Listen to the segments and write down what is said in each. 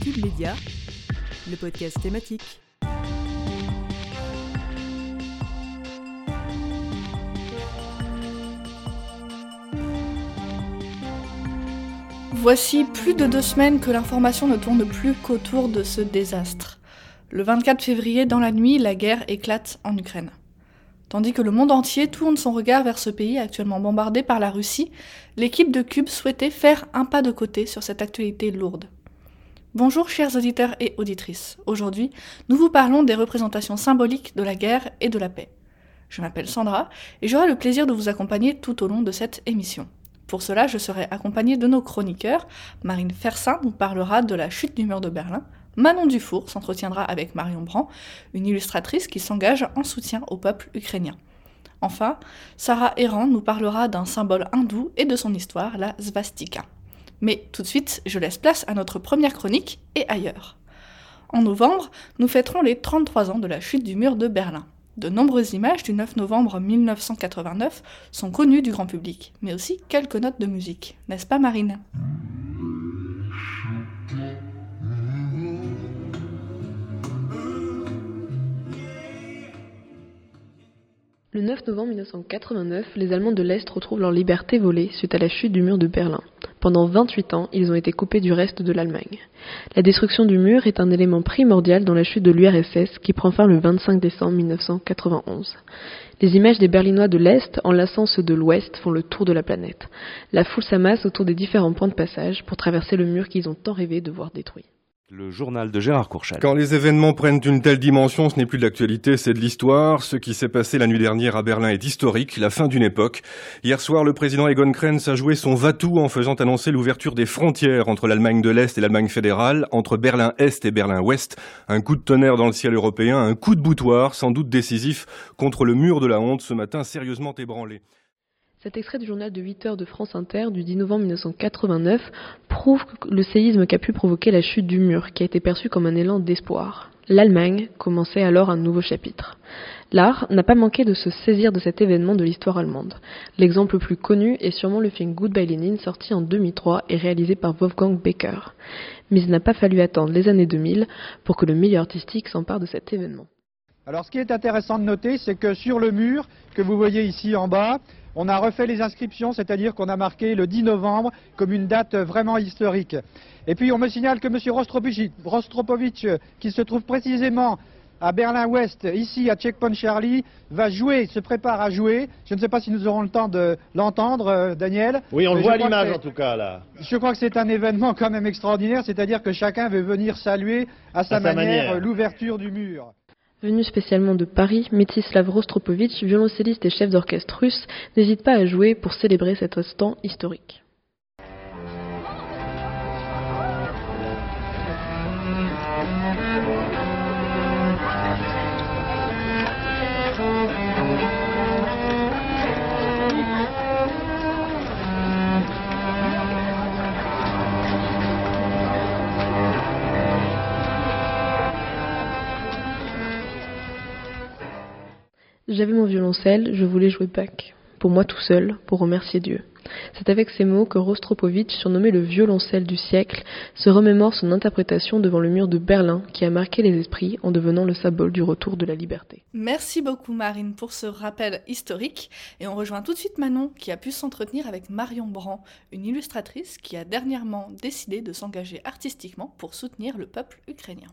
Cube Média, le podcast thématique. Voici plus de deux semaines que l'information ne tourne plus qu'autour de ce désastre. Le 24 février, dans la nuit, la guerre éclate en Ukraine. Tandis que le monde entier tourne son regard vers ce pays actuellement bombardé par la Russie, l'équipe de Cube souhaitait faire un pas de côté sur cette actualité lourde. Bonjour chers auditeurs et auditrices. Aujourd'hui, nous vous parlons des représentations symboliques de la guerre et de la paix. Je m'appelle Sandra et j'aurai le plaisir de vous accompagner tout au long de cette émission. Pour cela, je serai accompagnée de nos chroniqueurs. Marine Fersin nous parlera de la chute du mur de Berlin. Manon Dufour s'entretiendra avec Marion Brand, une illustratrice qui s'engage en soutien au peuple ukrainien. Enfin, Sarah Errand nous parlera d'un symbole hindou et de son histoire, la svastika. Mais tout de suite, je laisse place à notre première chronique et ailleurs. En novembre, nous fêterons les 33 ans de la chute du mur de Berlin. De nombreuses images du 9 novembre 1989 sont connues du grand public, mais aussi quelques notes de musique, n'est-ce pas Marine? Le 9 novembre 1989, les Allemands de l'Est retrouvent leur liberté volée suite à la chute du mur de Berlin. Pendant 28 ans, ils ont été coupés du reste de l'Allemagne. La destruction du mur est un élément primordial dans la chute de l'URSS qui prend fin le 25 décembre 1991. Les images des Berlinois de l'Est, enlaçant ceux de l'Ouest, font le tour de la planète. La foule s'amasse autour des différents points de passage pour traverser le mur qu'ils ont tant rêvé de voir détruit. Le journal de Gérard Courchal. Quand les événements prennent une telle dimension, ce n'est plus de l'actualité, c'est de l'histoire. Ce qui s'est passé la nuit dernière à Berlin est historique, la fin d'une époque. Hier soir, le président Egon Krenz a joué son va-tout en faisant annoncer l'ouverture des frontières entre l'Allemagne de l'Est et l'Allemagne fédérale, entre Berlin-Est et Berlin-Ouest. Un coup de tonnerre dans le ciel européen, un coup de boutoir, sans doute décisif, contre le mur de la honte, ce matin sérieusement ébranlé. Cet extrait du journal de 8 heures de France Inter du 10 novembre 1989 prouve le séisme qu'a pu provoquer la chute du mur, qui a été perçu comme un élan d'espoir. L'Allemagne commençait alors un nouveau chapitre. L'art n'a pas manqué de se saisir de cet événement de l'histoire allemande. L'exemple le plus connu est sûrement le film Goodbye Lenin, sorti en 2003 et réalisé par Wolfgang Becker. Mais il n'a pas fallu attendre les années 2000 pour que le milieu artistique s'empare de cet événement. Alors ce qui est intéressant de noter, c'est que sur le mur que vous voyez ici en bas, on a refait les inscriptions, c'est-à-dire qu'on a marqué le 10 novembre comme une date vraiment historique. Et puis on me signale que M. Rostropovitch, qui se trouve précisément à Berlin-Ouest, ici à Checkpoint Charlie, va jouer, se prépare à jouer. Je ne sais pas si nous aurons le temps de l'entendre, euh, Daniel. Oui, on le voit à l'image en tout cas là. Je crois que c'est un événement quand même extraordinaire, c'est-à-dire que chacun veut venir saluer à sa, manière l'ouverture du mur. Venu spécialement de Paris, Metislav Rostropovitch, violoncelliste et chef d'orchestre russe, n'hésite pas à jouer pour célébrer cet instant historique. J'avais mon violoncelle, je voulais jouer Bach, pour moi tout seul, pour remercier Dieu. C'est avec ces mots que Rostropovitch, surnommé le violoncelle du siècle, se remémore son interprétation devant le mur de Berlin qui a marqué les esprits en devenant le symbole du retour de la liberté. Merci beaucoup Marine pour ce rappel historique et on rejoint tout de suite Manon qui a pu s'entretenir avec Marion Brand, une illustratrice qui a dernièrement décidé de s'engager artistiquement pour soutenir le peuple ukrainien.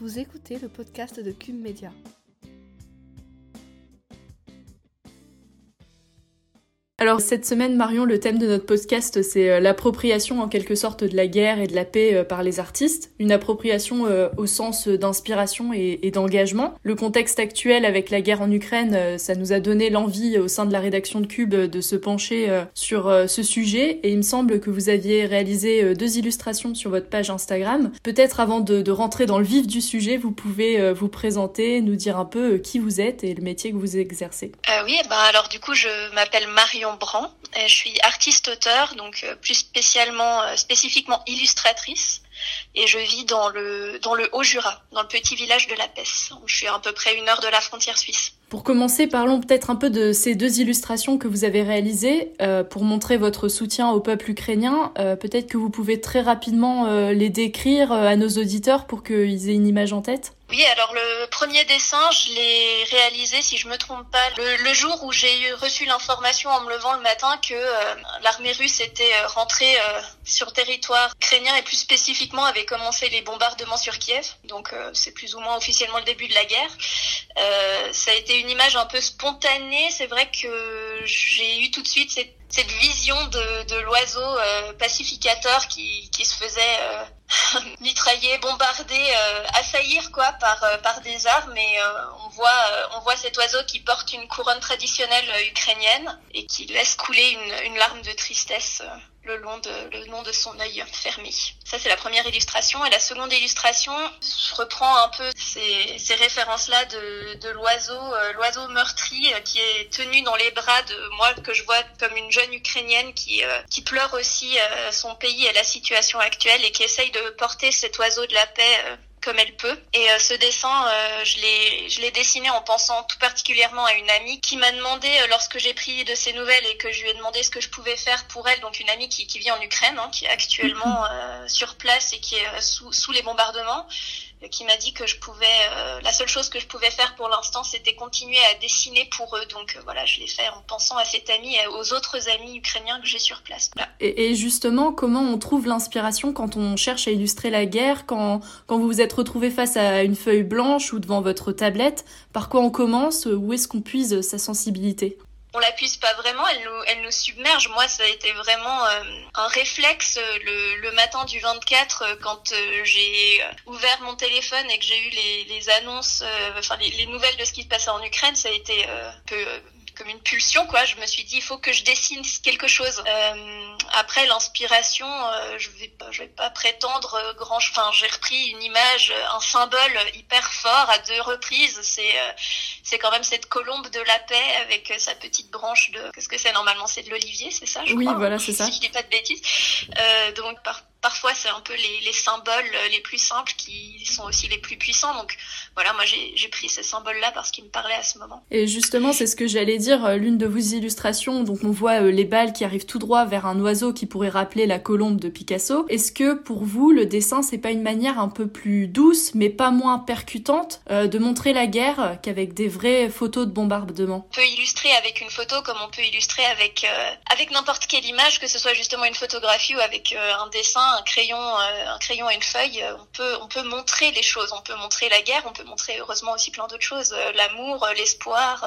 Vous écoutez le podcast de Cube Media. Alors cette semaine, Marion, le thème de notre podcast, c'est euh, l'appropriation en quelque sorte de la guerre et de la paix euh, par les artistes. Une appropriation euh, au sens d'inspiration et, d'engagement. Le contexte actuel avec la guerre en Ukraine, ça nous a donné l'envie au sein de la rédaction de Cube de se pencher sur ce sujet. Et il me semble que vous aviez réalisé deux illustrations sur votre page Instagram. Peut-être avant de, rentrer dans le vif du sujet, vous pouvez vous présenter, nous dire un peu qui vous êtes et le métier que vous exercez. oui, eh ben alors du coup, je m'appelle Marion Brand. Je suis artiste-auteur, donc euh, plus spécialement, euh, spécifiquement illustratrice. et je vis dans le dans le Haut-Jura, dans le petit village de La Pesse. Je suis à peu près une heure de la frontière suisse. Pour commencer, parlons peut-être un peu de ces deux illustrations que vous avez réalisées euh, pour montrer votre soutien au peuple ukrainien. Euh, peut-être que vous pouvez très rapidement euh, les décrire à nos auditeurs pour qu'ils aient une image en tête. Oui, alors le premier dessin, je l'ai réalisé, si je me trompe pas, le, jour où j'ai reçu l'information en me levant le matin que euh, l'armée russe était euh, rentrée euh, sur territoire ukrainien et plus spécifiquement avait commencé les bombardements sur Kiev. Donc c'est plus ou moins officiellement le début de la guerre. ça a été une image un peu spontanée. C'est vrai que j'ai eu tout de suite cette cette vision de, l'oiseau euh, pacificateur qui, se faisait euh, mitrailler, bombarder, euh, assaillir quoi par par des armes. Et on voit on voit cet oiseau qui porte une couronne traditionnelle ukrainienne et qui laisse couler une larme de tristesse le long de, le long de son œil fermé. Ça, c'est la première illustration. Et la seconde illustration je reprends un peu ces, ces références-là de, de l'oiseau, euh, l'oiseau meurtri euh, qui est tenu dans les bras de moi que je vois comme une jeune ukrainienne qui, euh, qui pleure aussi son pays et la situation actuelle et qui essaye de porter cet oiseau de la paix comme elle peut. Et euh, ce dessin, euh, je l'ai je l'ai dessiné en pensant tout particulièrement à une amie qui m'a demandé euh, lorsque j'ai pris de ses nouvelles et que je lui ai demandé ce que je pouvais faire pour elle, donc une amie qui, qui vit en Ukraine, hein, qui est actuellement sur place et qui est sous, sous les bombardements qui m'a dit que je pouvais, euh, la seule chose que je pouvais faire pour l'instant, c'était continuer à dessiner pour eux. Donc euh, voilà, je l'ai fait en pensant à cette amie et aux autres amis ukrainiens que j'ai sur place. Et, et, justement, comment on trouve l'inspiration quand on cherche à illustrer la guerre, quand, quand vous vous êtes retrouvé face à une feuille blanche ou devant votre tablette? Par quoi on commence? Où est-ce qu'on puise sa sensibilité? On la puise pas vraiment, elle nous, elle nous submerge. Moi, ça a été vraiment euh, un réflexe euh, le, le, matin du 24 euh, quand j'ai ouvert mon téléphone et que j'ai eu les, les annonces, enfin les, les, nouvelles de ce qui se passait en Ukraine. Ça a été un peu comme une pulsion quoi. Je me suis dit il faut que je dessine quelque chose. Euh, après l'inspiration, euh, je vais pas, je vais pas prétendre euh, grand. Enfin, j'ai repris une image, un symbole hyper fort à deux reprises. C'est c'est quand même cette colombe de la paix avec sa petite branche de. Qu'est-ce que c'est normalement C'est de l'olivier, c'est ça je Oui, crois, voilà, c'est ça. Si je dis pas de bêtises. donc par parfois c'est un peu les, les, symboles les plus simples qui sont aussi les plus puissants. Donc voilà, moi j'ai pris ces symboles-là parce qu'ils me parlaient à ce moment. Et justement, c'est ce que j'allais dire, euh, l'une de vos illustrations, donc on voit euh, les balles qui arrivent tout droit vers un oiseau qui pourrait rappeler la colombe de Picasso. Est-ce que pour vous, le dessin, c'est pas une manière un peu plus douce, mais pas moins percutante, euh, de montrer la guerre qu'avec des vraies photos de bombardement? On peut illustrer avec une photo comme on peut illustrer avec, avec n'importe quelle image, que ce soit justement une photographie ou avec un dessin un crayon, euh, un crayon et une feuille, euh, on peut, on peut montrer les choses. On peut montrer la guerre, on peut montrer heureusement aussi plein d'autres choses, euh, l'amour, l'espoir.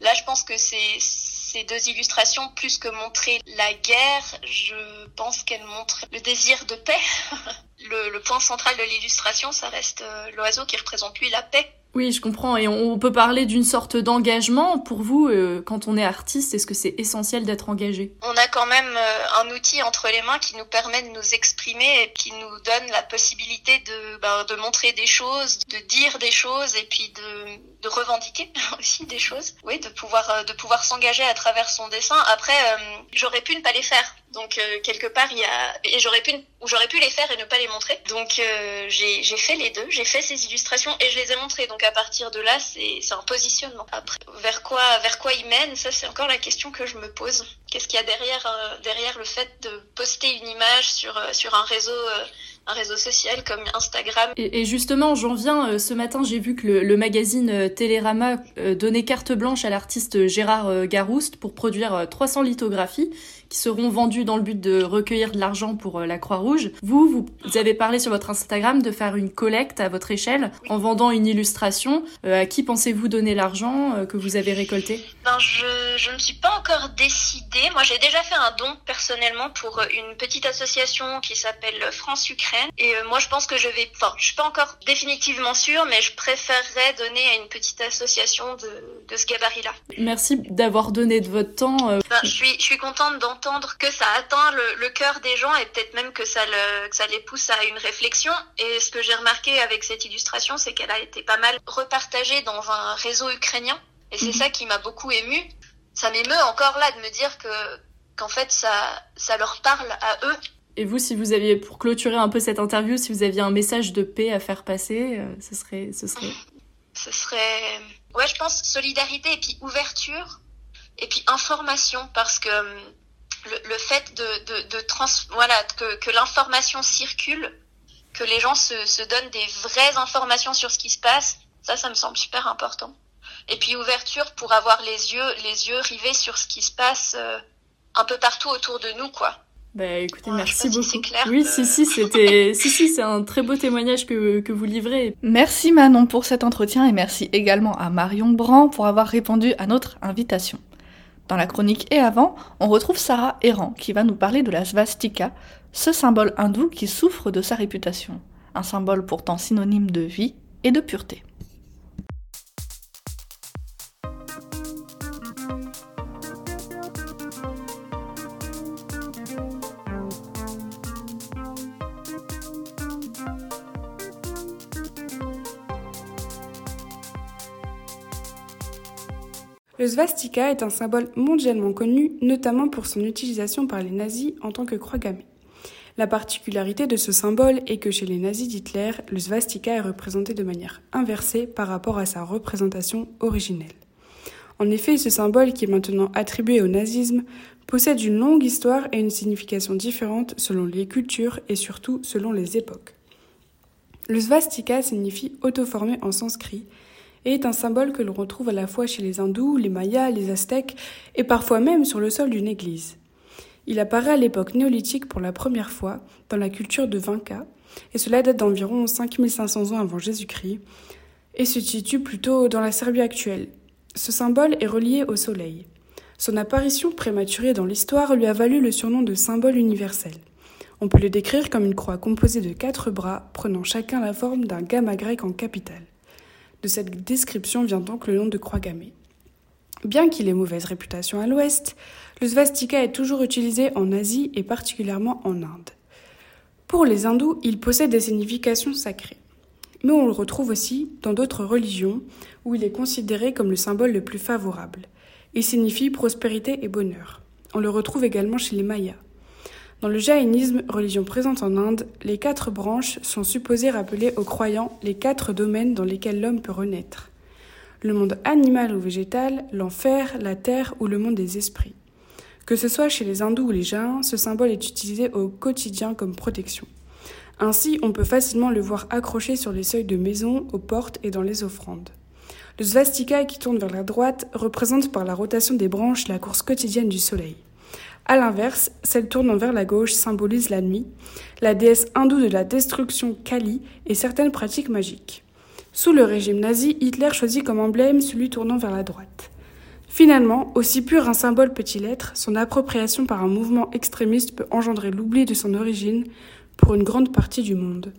Là, je pense que ces deux illustrations, plus que montrer la guerre, je pense qu'elles montrent le désir de paix. le, le, point central de l'illustration, ça reste l'oiseau qui représente lui la paix. Oui, je comprends. Et on peut parler d'une sorte d'engagement. Pour vous, euh, quand on est artiste, est-ce que c'est essentiel d'être engagé? On a quand même euh, un outil entre les mains qui nous permet de nous exprimer et qui nous donne la possibilité de, de montrer des choses, de dire des choses et puis de, revendiquer aussi des choses. Oui, de pouvoir, euh, de pouvoir s'engager à travers son dessin. Après, j'aurais pu ne pas les faire. Donc quelque part, il y a et j'aurais pu j'aurais pu les faire et ne pas les montrer. Donc j'ai fait les deux. J'ai fait ces illustrations et je les ai montrées. À partir de là, c'est un positionnement. Après, vers quoi, vers quoi il mène, ça c'est encore la question que je me pose. Qu'est-ce qu'il y a derrière, euh, derrière le fait de poster une image sur, euh, sur un réseau euh, un réseau social comme Instagram? Et, justement, j'en viens, ce matin, j'ai vu que le, magazine euh, Télérama donnait carte blanche à l'artiste Gérard Garouste pour produire 300 lithographies qui seront vendues dans le but de recueillir de l'argent pour la Croix-Rouge. Vous, vous avez parlé sur votre Instagram de faire une collecte à votre échelle en vendant une illustration. à qui pensez-vous donner l'argent que vous avez récolté? Ben, je, je ne suis pas encore décidée. Moi, j'ai déjà fait un don personnellement pour une petite association qui s'appelle France-Ukraine et euh, moi, je pense que je vais, enfin, je suis pas encore définitivement sûre, mais je préférerais donner à une petite association de, de ce gabarit-là. Merci d'avoir donné de votre temps. Euh. Ben, je suis, je suis contente d'entendre que ça atteint le, le cœur des gens et peut-être même que ça, le, que ça les pousse à une réflexion. Et ce que j'ai remarqué avec cette illustration, c'est qu'elle a été pas mal repartagée dans un réseau ukrainien. Et c'est mhm. ça qui m'a beaucoup émue. Ça m'émeut encore là de me dire que qu'en fait ça ça leur parle à eux Et vous, si vous aviez, pour clôturer un peu cette interview, si vous aviez un message de paix à faire passer, euh, ce serait, ce serait. Ce serait, ouais, je pense solidarité et puis ouverture et puis information parce que hum, le, le fait de, de, de trans, voilà, que, que l'information circule, que les gens se, se donnent des vraies informations sur ce qui se passe, ça, ça me semble super important. Et puis ouverture pour avoir les yeux, les yeux rivés sur ce qui se passe euh, un peu partout autour de nous, quoi. Bah écoutez, merci beaucoup. oui, si, si, c'était, si, si, c'est un très beau témoignage que, que vous livrez. Merci Manon pour cet entretien et merci également à Marion Brand pour avoir répondu à notre invitation. Dans la chronique et avant, on retrouve Sarah Errant qui va nous parler de la svastika, ce symbole hindou qui souffre de sa réputation, un symbole pourtant synonyme de vie et de pureté. Le svastika est un symbole mondialement connu, notamment pour son utilisation par les nazis en tant que croix gammée. La particularité de ce symbole est que chez les nazis d'Hitler, le svastika est représenté de manière inversée par rapport à sa représentation originelle. En effet, ce symbole qui est maintenant attribué au nazisme possède une longue histoire et une signification différente selon les cultures et surtout selon les époques. Le svastika signifie auto-formé en sanskrit et est un symbole que l'on retrouve à la fois chez les hindous, les mayas, les aztèques et parfois même sur le sol d'une église. Il apparaît à l'époque néolithique pour la première fois dans la culture de Vinca, et cela date d'environ 5500 ans avant Jésus-Christ, et se situe plutôt dans la Serbie actuelle. Ce symbole est relié au soleil. Son apparition prématurée dans l'histoire lui a valu le surnom de symbole universel. On peut le décrire comme une croix composée de quatre bras, prenant chacun la forme d'un gamma grec en capitale. De cette description vient donc le nom de croix gammée. Bien qu'il ait mauvaise réputation à l'ouest, le svastika est toujours utilisé en Asie et particulièrement en Inde. Pour les hindous, il possède des significations sacrées. Mais on le retrouve aussi dans d'autres religions où il est considéré comme le symbole le plus favorable. Il signifie prospérité et bonheur. On le retrouve également chez les Mayas. Dans le jaïnisme, religion présente en Inde, les quatre branches sont supposées rappeler aux croyants les quatre domaines dans lesquels l'homme peut renaître. Le monde animal ou végétal, l'enfer, la terre ou le monde des esprits. Que ce soit chez les hindous ou les jains, ce symbole est utilisé au quotidien comme protection. Ainsi, on peut facilement le voir accroché sur les seuils de maisons, aux portes et dans les offrandes. Le svastika qui tourne vers la droite représente par la rotation des branches la course quotidienne du soleil. A l'inverse, celle tournant vers la gauche symbolise la nuit, la déesse hindoue de la destruction Kali et certaines pratiques magiques. Sous le régime nazi, Hitler choisit comme emblème celui tournant vers la droite. Finalement, aussi pur un symbole peut-il être, son appropriation par un mouvement extrémiste peut engendrer l'oubli de son origine pour une grande partie du monde.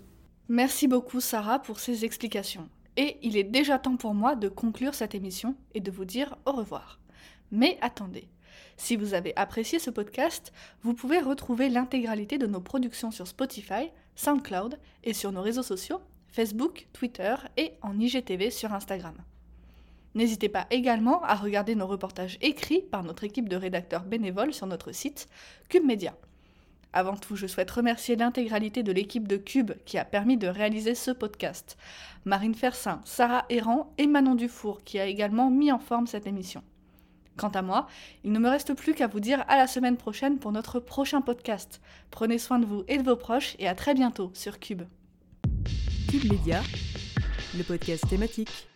Merci beaucoup Sarah pour ces explications. Et il est déjà temps pour moi de conclure cette émission et de vous dire au revoir. Mais attendez, si vous avez apprécié ce podcast, vous pouvez retrouver l'intégralité de nos productions sur Spotify, SoundCloud et sur nos réseaux sociaux, Facebook, Twitter et en IGTV sur Instagram. N'hésitez pas également à regarder nos reportages écrits par notre équipe de rédacteurs bénévoles sur notre site Cube Media. Avant tout, je souhaite remercier l'intégralité de l'équipe de Cube qui a permis de réaliser ce podcast. Marine Fersin, Sarah Errant et Manon Dufour qui a également mis en forme cette émission. Quant à moi, il ne me reste plus qu'à vous dire à la semaine prochaine pour notre prochain podcast. Prenez soin de vous et de vos proches et à très bientôt sur Cube. Cube Média, le podcast thématique.